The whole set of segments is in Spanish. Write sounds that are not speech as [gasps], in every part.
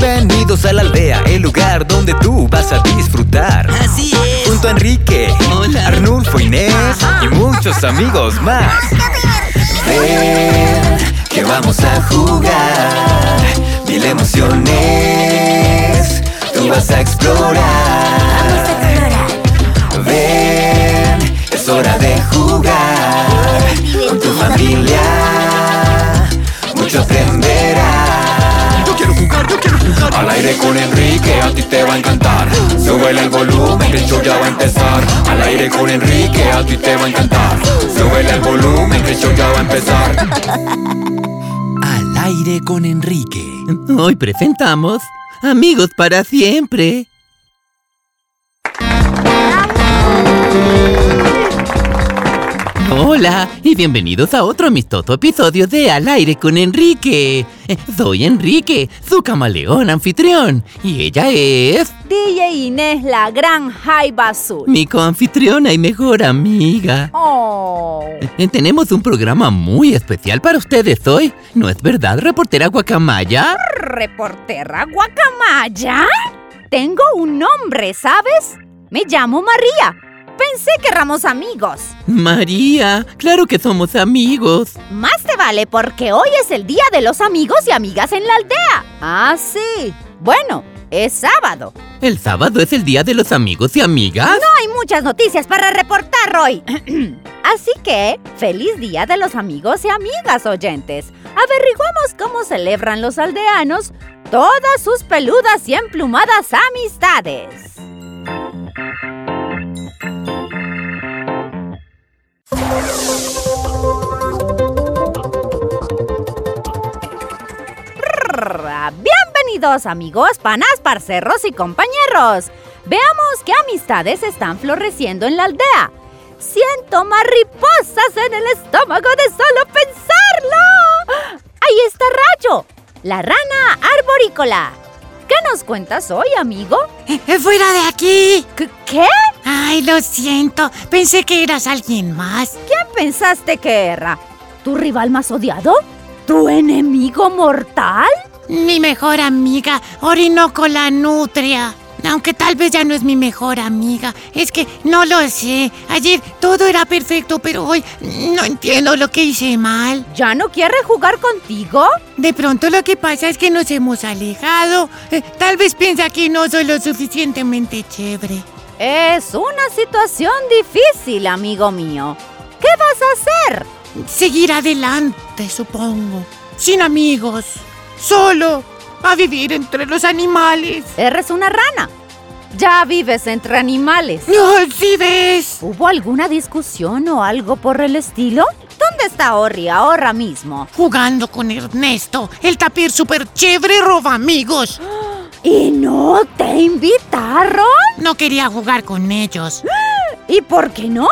Bienvenidos a la aldea, el lugar donde tú vas a disfrutar. Así es. Junto a Enrique, Hola. Arnulfo, Inés y muchos amigos más. Ven, que vamos a jugar. Mil emociones, tú vas a explorar. Ven, es hora de jugar. Con tu familia, jugar, yo quiero jugar. Al aire con Enrique, a ti te va a encantar. Súbele el volumen, que el show ya va a empezar. Al aire con Enrique, a ti te va a encantar. Súbele el volumen, que el show ya va a empezar. Al aire con Enrique. Hoy presentamos Amigos para siempre. Hola y bienvenidos a otro amistoso episodio de Al aire con Enrique. Eh, Soy Enrique, su camaleón anfitrión, y ella es DJ Inés, la gran Jaiba Azul. mi coanfitriona y mejor amiga. Oh. Eh, Tenemos un programa muy especial para ustedes hoy. ¿No es verdad, reportera Guacamaya? ¿Reportera Guacamaya? Tengo un nombre, ¿sabes? Me llamo María. Pensé que éramos amigos. María, claro que somos amigos. Más te vale porque hoy es el día de los amigos y amigas en la aldea. Ah, sí. Bueno, es sábado. ¿El sábado es el día de los amigos y amigas? No hay muchas noticias para reportar hoy. [clears throat] Así que, feliz día de los amigos y amigas oyentes. Averiguamos cómo celebran los aldeanos todas sus peludas y emplumadas amistades. Amigos, panas, parcerros y compañeros. Veamos qué amistades están floreciendo en la aldea. Siento mariposas en el estómago de solo pensarlo. Ahí está Rayo, la rana arborícola. ¿Qué nos cuentas hoy, amigo? Eh, ¡Fuera de aquí! ¿Qué? qué? Ay, lo siento. Pensé que eras alguien más. ¿Quién pensaste que era? ¿Tu rival más odiado? ¿Tu enemigo mortal? Mi mejor amiga, Orinoco la Nutria. Aunque tal vez ya no es mi mejor amiga. Es que no lo sé. Ayer todo era perfecto, pero hoy no entiendo lo que hice mal. ¿Ya no quiere jugar contigo? De pronto lo que pasa es que nos hemos alejado. Eh, tal vez piensa que no soy lo suficientemente chévere. Es una situación difícil, amigo mío. ¿Qué vas a hacer? Seguir adelante, supongo. Sin amigos. Solo. A vivir entre los animales. Eres una rana. Ya vives entre animales. No, sí ves. ¿Hubo alguna discusión o algo por el estilo? ¿Dónde está Orri ahora mismo? Jugando con Ernesto, el tapir súper chévere roba amigos. [gasps] ¿Y no te invitaron? No quería jugar con ellos. [gasps] ¿Y por qué no?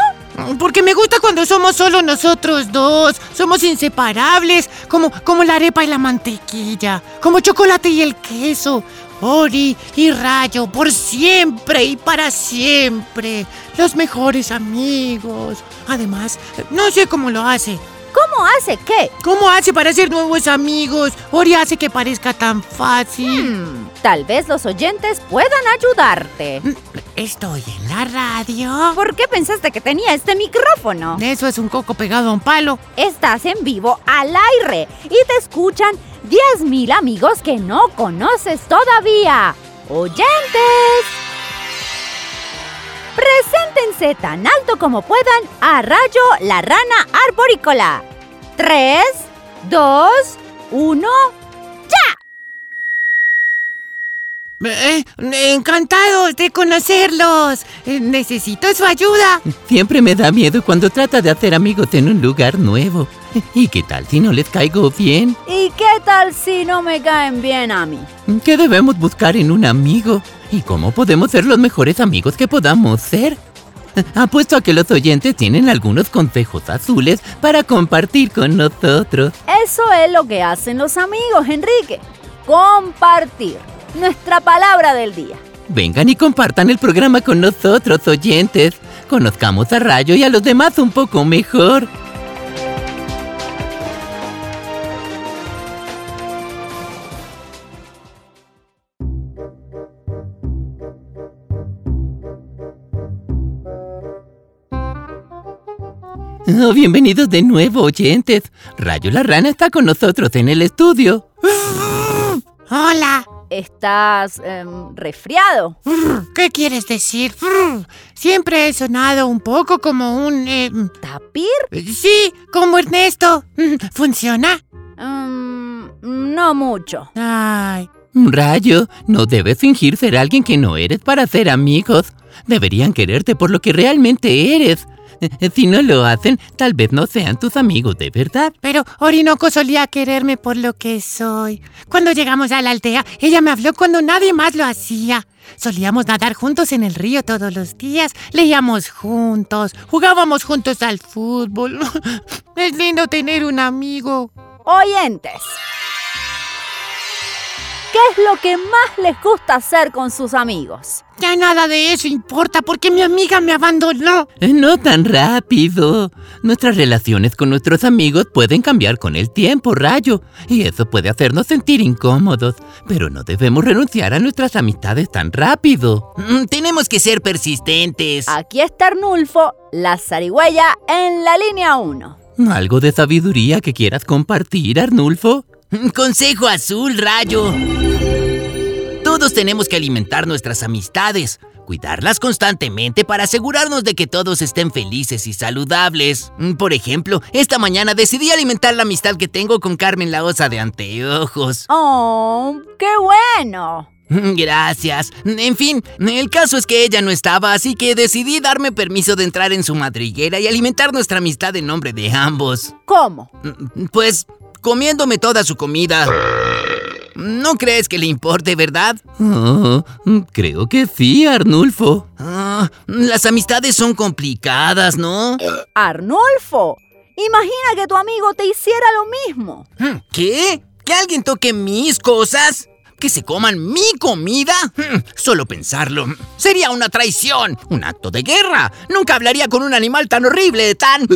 Porque me gusta cuando somos solo nosotros dos. Somos inseparables, como, como la arepa y la mantequilla, como chocolate y el queso. Ori y Rayo, por siempre y para siempre. Los mejores amigos. Además, no sé cómo lo hace. ¿Cómo hace qué? ¿Cómo hace para hacer nuevos amigos? Ori hace que parezca tan fácil. Hmm, tal vez los oyentes puedan ayudarte. Estoy en la radio. ¿Por qué pensaste que tenía este micrófono? Eso es un coco pegado a un palo. Estás en vivo al aire y te escuchan 10.000 amigos que no conoces todavía. ¡Oyentes! Preséntense tan alto como puedan a Rayo la rana arborícola. 3, 2, 1. Eh, encantados de conocerlos. Eh, necesito su ayuda. Siempre me da miedo cuando trata de hacer amigos en un lugar nuevo. ¿Y qué tal si no les caigo bien? ¿Y qué tal si no me caen bien a mí? ¿Qué debemos buscar en un amigo? ¿Y cómo podemos ser los mejores amigos que podamos ser? Apuesto a que los oyentes tienen algunos consejos azules para compartir con nosotros. Eso es lo que hacen los amigos, Enrique. Compartir nuestra palabra del día. Vengan y compartan el programa con nosotros, oyentes. Conozcamos a Rayo y a los demás un poco mejor. Oh, bienvenidos de nuevo, oyentes. Rayo la Rana está con nosotros en el estudio. ¡Hola! ¿Estás em, resfriado? ¿Qué quieres decir? Siempre he sonado un poco como un... eh, ¿Tapir? sí, como Ernesto. ¿Funciona? Mm, no mucho. Ay, Rayo, no debes fingir ser alguien que no eres para ser amigos. Deberían quererte por lo que realmente eres. Eh, Si no lo hacen, tal vez no sean tus amigos de verdad. pero Orinoco solía quererme por lo que soy. Cuando llegamos a la aldea, ella me habló cuando nadie más lo hacía. Solíamos nadar juntos en el río todos los días, leíamos juntos, jugábamos juntos al fútbol. [laughs] Es lindo tener un amigo. Oyentes. ¿Qué es lo que más les gusta hacer con sus amigos? Ya nada de eso importa porque mi amiga me abandonó. Eh, No tan rápido. Nuestras relaciones con nuestros amigos pueden cambiar con el tiempo, Rayo, y eso puede hacernos sentir incómodos. Pero no debemos renunciar a nuestras amistades tan rápido. Mm, Tenemos que ser persistentes. Aquí está Arnulfo, la zarigüeya en la línea 1. ¿Algo de sabiduría que quieras compartir, Arnulfo? [laughs] Consejo azul, rayo. Todos tenemos que alimentar nuestras amistades, cuidarlas constantemente para asegurarnos de que todos estén felices y saludables. Mm, Por ejemplo, esta mañana decidí alimentar la amistad que tengo con Carmen la osa de anteojos. ¡Oh, qué bueno! [laughs] Gracias. En fin, el caso es que ella no estaba, así que decidí darme permiso de entrar en su madriguera y alimentar nuestra amistad en nombre de ambos. ¿Cómo? Mm, Pues comiéndome toda su comida. No crees que le importe, ¿verdad? Oh, creo que sí, Arnulfo. Ah, las amistades son complicadas, ¿no? Arnulfo, imagina que tu amigo te hiciera lo mismo. Hmm, ¿Qué? ¿Que alguien toque mis cosas? ¿Que se coman mi comida? Hmm, Solo pensarlo. Sería una traición, un acto de guerra. Nunca hablaría con un animal tan horrible, tan...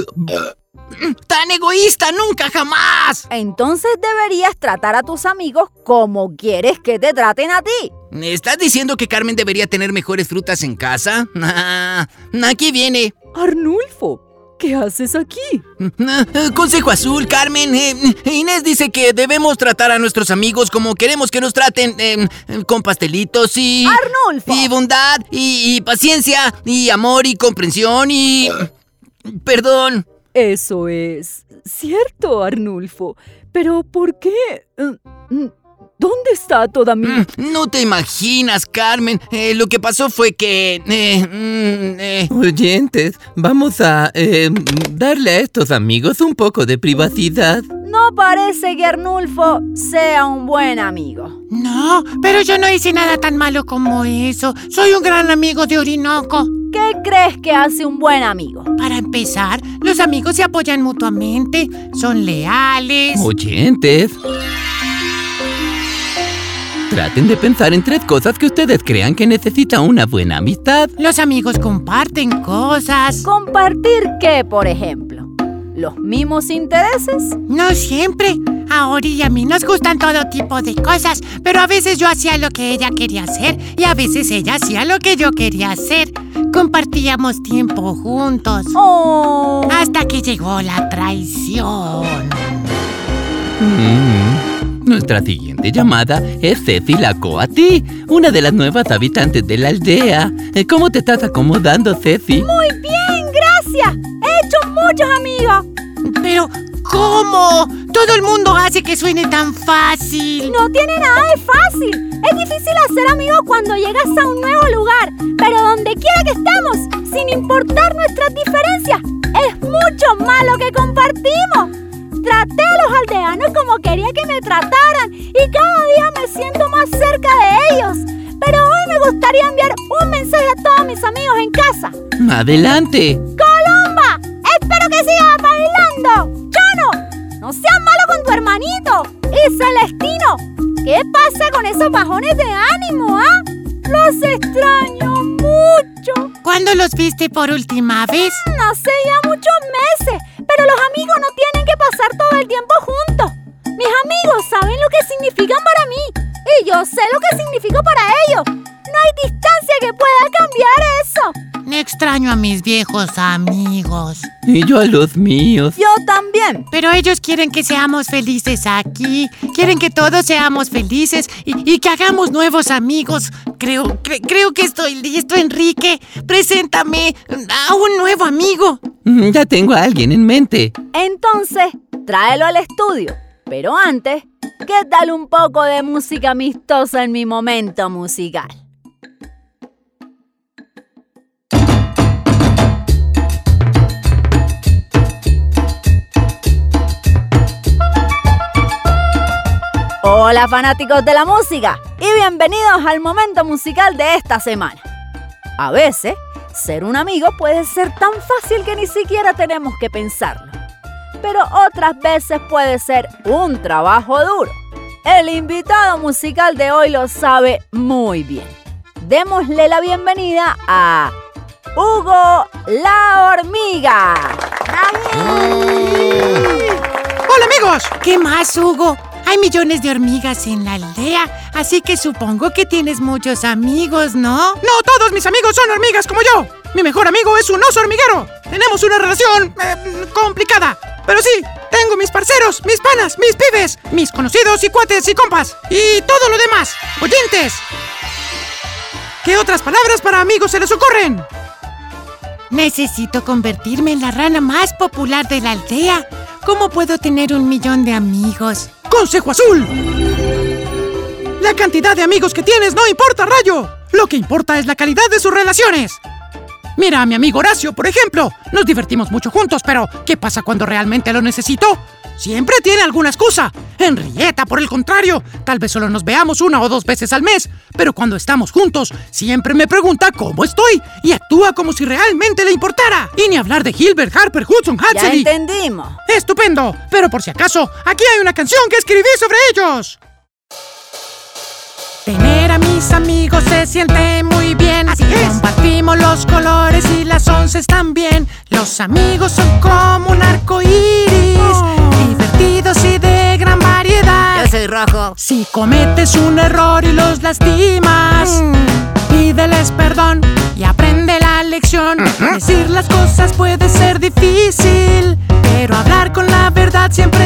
tan egoísta, nunca jamás. Entonces deberías tratar a tus amigos como quieres que te traten a ti. ¿Estás diciendo que Carmen debería tener mejores frutas en casa? [laughs] Aquí viene. Arnulfo, ¿qué haces aquí? [laughs] Consejo azul, Carmen. Eh, Inés dice que debemos tratar a nuestros amigos como queremos que nos traten, eh, con pastelitos y... Arnulfo. Y bondad, y, y paciencia, y amor, y comprensión, y... [clears throat] Perdón. Eso es cierto, Arnulfo. Pero ¿por qué? Eh, mm, ¿Dónde está toda mi... Mm, No te imaginas, Carmen. Eh, lo que pasó fue que... eh, mm, eh, Oyentes, vamos a eh, darle a estos amigos un poco de privacidad. No parece que Arnulfo sea un buen amigo. No, pero yo no hice nada tan malo como eso. Soy un gran amigo de Orinoco. ¿Qué crees que hace un buen amigo? Para empezar, los amigos se apoyan mutuamente, son leales. Oyentes. Traten de pensar en tres cosas que ustedes crean que necesita una buena amistad. Los amigos comparten cosas. ¿Compartir qué, por ejemplo? ¿Los mismos intereses? No siempre. A Ori y a mí nos gustan todo tipo de cosas, pero a veces yo hacía lo que ella quería hacer y a veces ella hacía lo que yo quería hacer. Compartíamos tiempo juntos. Oh, Hasta que llegó la traición. Mm. Nuestra siguiente llamada es Ceci la Coati, una de las nuevas habitantes de la aldea. ¿Cómo te estás acomodando, Ceci? muy bien, gracias. Muchos amigos. Pero, ¿cómo? Todo el mundo hace que suene tan fácil. No tiene nada de fácil. Es difícil hacer amigos cuando llegas a un nuevo lugar, pero donde quiera que estemos, sin importar nuestras diferencias, es mucho más lo que compartimos. Traté a los aldeanos como quería que me trataran y cada día me siento más cerca de ellos. Pero hoy me gustaría enviar un mensaje a todos mis amigos en casa. Adelante. ¡Y Celestino! ¿Qué pasa con esos bajones de ánimo, ah? ¡Los extraño mucho! ¿Cuándo los viste por última vez? No sé, ya muchos meses. Pero los amigos no tienen que pasar todo el tiempo juntos. Mis amigos saben lo que significan para mí. Y yo sé lo que significa para ellos. No hay distancia que pueda cambiar eso. Extraño a mis viejos amigos. Y yo a los míos. Yo también. Pero ellos quieren que seamos felices aquí. Quieren que todos seamos felices y, y que hagamos nuevos amigos. Creo, cre- creo que estoy listo, Enrique. Preséntame a un nuevo amigo. Mm, Ya tengo a alguien en mente. Entonces, tráelo al estudio. Pero antes, ¿qué tal un poco de música amistosa en mi momento musical? Hola fanáticos de la música y bienvenidos al momento musical de esta semana. A veces, ser un amigo puede ser tan fácil que ni siquiera tenemos que pensarlo. Pero otras veces puede ser un trabajo duro. El invitado musical de hoy lo sabe muy bien. Démosle la bienvenida a Hugo la hormiga. Hola amigos. ¿Qué más, Hugo? Hay millones de hormigas en la aldea, así que supongo que tienes muchos amigos, ¿no? No, todos mis amigos son hormigas como yo. Mi mejor amigo es un oso hormiguero. Tenemos una relación eh, complicada. Pero sí, tengo mis parceros, mis panas, mis pibes, mis conocidos y cuates y compas. Y todo lo demás. Oyentes. ¿Qué otras palabras para amigos se les ocurren? Necesito convertirme en la rana más popular de la aldea. ¿Cómo puedo tener un millón de amigos? ¡Consejo Azul! La cantidad de amigos que tienes no importa, Rayo. Lo que importa es la calidad de sus relaciones. Mira a mi amigo Horacio, por ejemplo. Nos divertimos mucho juntos, pero ¿qué pasa cuando realmente lo necesito? Siempre tiene alguna excusa. Henrietta, por el contrario, tal vez solo nos veamos una o dos veces al mes, pero cuando estamos juntos, siempre me pregunta cómo estoy y actúa como si realmente le importara. Y ni hablar de Hilbert, Harper, Hudson, Ya Hudson y... entendimos. ¡Estupendo! Pero por si acaso, aquí hay una canción que escribí sobre ellos. Tener a mis amigos se siente muy bien. Así es. Compartimos los colores y las once también. Los amigos son como un arco iris. Divertidos y de gran variedad. soy rojo. Si cometes un error y los lastimas, pídeles perdón y aprende la lección. Decir las cosas puede ser difícil, pero hablar con la verdad siempre.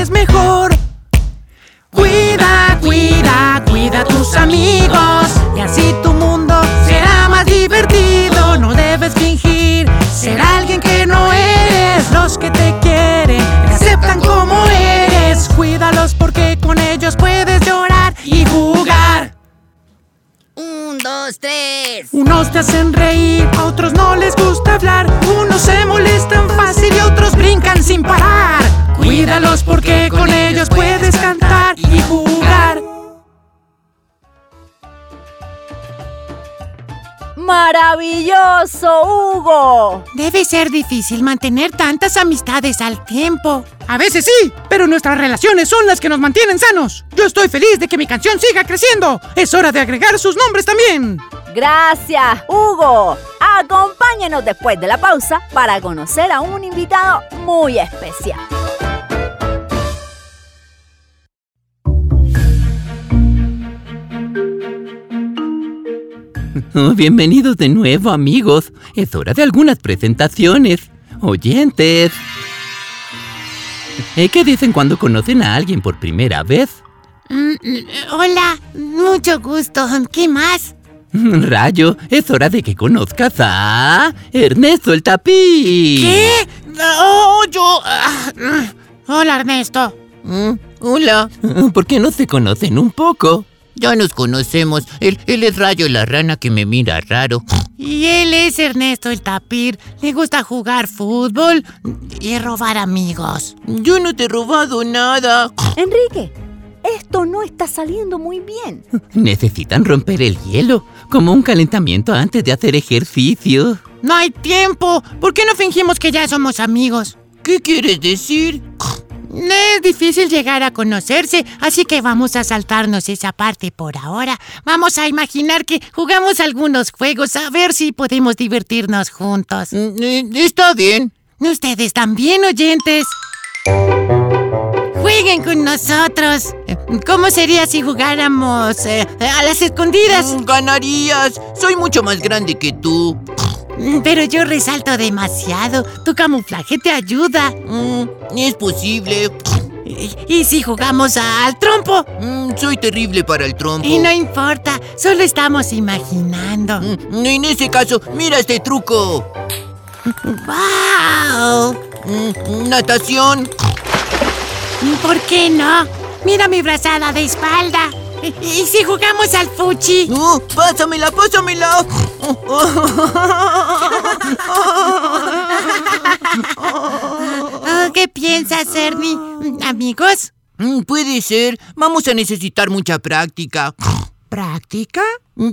Cuida, cuida, a tus amigos y así tu mundo será más divertido. No debes fingir ser alguien que no eres. Los que te quieren te aceptan como eres. Cuídalos porque con ellos puedes llorar y jugar. Un, dos, tres. Unos te hacen reír, a otros no les gusta hablar. Unos se molestan fácil y otros brincan sin parar. Cuídalos porque con ellos puedes cantar y jugar. ¡Maravilloso, Hugo! Debe ser difícil mantener tantas amistades al tiempo. A veces sí, pero nuestras relaciones son las que nos mantienen sanos. Yo estoy feliz de que mi canción siga creciendo. Es hora de agregar sus nombres también. Gracias, Hugo. Acompáñenos después de la pausa para conocer a un invitado muy especial. Oh, bienvenidos de nuevo, amigos. Es hora de algunas presentaciones. Oyentes. Eh, ¿Qué dicen cuando conocen a alguien por primera vez? Mm, hola, mucho gusto. ¿Qué más? Rayo, es hora de que conozcas a Ernesto el Tapí. ¿Qué? Oh, yo. ah, mm. Hola, Ernesto. Mm, hola. ¿Por qué no se conocen un poco? Ya nos conocemos. Él, él es Rayo la rana que me mira raro. Y él es Ernesto el Tapir. Le gusta jugar fútbol y robar amigos. Yo no te he robado nada. Enrique, esto no está saliendo muy bien. Necesitan romper el hielo, como un calentamiento antes de hacer ejercicio. No hay tiempo. ¿Por qué no fingimos que ya somos amigos? ¿Qué quieres decir? Es difícil llegar a conocerse, así que vamos a saltarnos esa parte por ahora. Vamos a imaginar que jugamos algunos juegos a ver si podemos divertirnos juntos. Mm, eh, Está bien. Ustedes también, oyentes. Jueguen con nosotros. ¿Cómo sería si jugáramos eh, a las escondidas? Mm, Ganarías. Soy mucho más grande que tú. Mm, Pero yo resalto demasiado. Tu camuflaje te ayuda. Mm, es posible. ¿Y, y si jugamos al trompo? Mm, soy terrible para el trompo. Y no importa, solo estamos imaginando. Mm, en ese caso, mira este truco. [laughs] ¡Wow! Natación. ¿Por qué no? Mira mi brazada de espalda. [laughs] ¿Y si jugamos al fuchi? No, pásamela, pásamela. Oh, ¿Qué piensas, Ernie? ¿Amigos? Mm, Puede ser. Vamos a necesitar mucha práctica. ¿Práctica?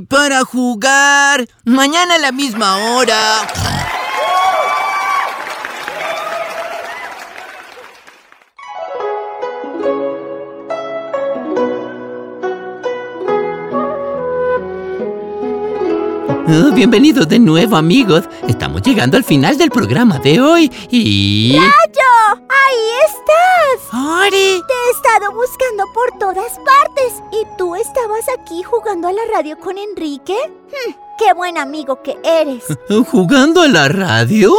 Para jugar. Mañana a la misma hora. Oh, bienvenidos de nuevo, amigos. Estamos llegando al final del programa de hoy y... ¡Rayo! ¡Ahí estás! ¡Ori! Te he estado buscando por todas partes. ¿Y tú estabas aquí jugando a la radio con Enrique? Hmm, ¡Qué buen amigo que eres! [laughs] ¿Jugando a la radio?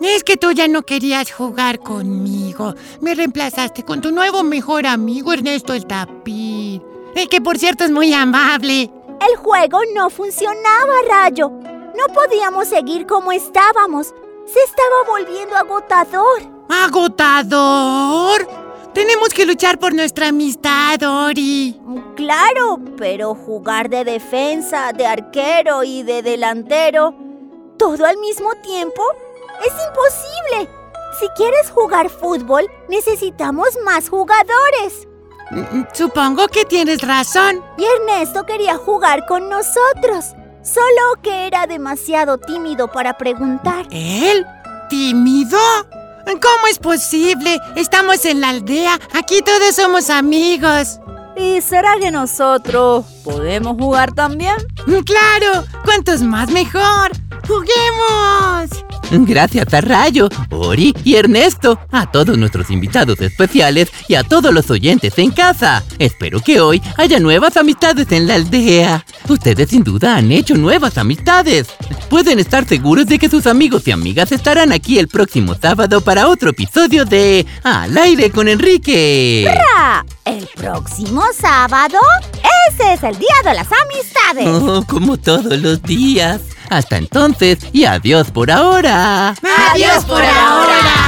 Es que tú ya no querías jugar conmigo. Me reemplazaste con tu nuevo mejor amigo, Ernesto el Tapir. El que por cierto es muy amable. El juego no funcionaba, Rayo. No podíamos seguir como estábamos. Se estaba volviendo agotador. ¡Agotador! Tenemos que luchar por nuestra amistad, Ori. Claro, pero jugar de defensa, de arquero y de delantero, todo al mismo tiempo, es imposible. Si quieres jugar fútbol, necesitamos más jugadores. Supongo que tienes razón. Y Ernesto quería jugar con nosotros, solo que era demasiado tímido para preguntar. ¿Él? ¿Tímido? ¿Cómo es posible? Estamos en la aldea. Aquí todos somos amigos. ¿Y será que nosotros podemos jugar también? Claro, cuantos más mejor. ¡Juguemos! Gracias a Rayo, Ori y Ernesto, a todos nuestros invitados especiales y a todos los oyentes en casa. Espero que hoy haya nuevas amistades en la aldea. Ustedes sin duda han hecho nuevas amistades. Pueden estar seguros de que sus amigos y amigas estarán aquí el próximo sábado para otro episodio de Al aire con Enrique. ¿El próximo sábado? Ese es el Día de las Amistades. [laughs] Oh, como todos los días. Hasta entonces y adiós por ahora. ¡Adiós por ahora!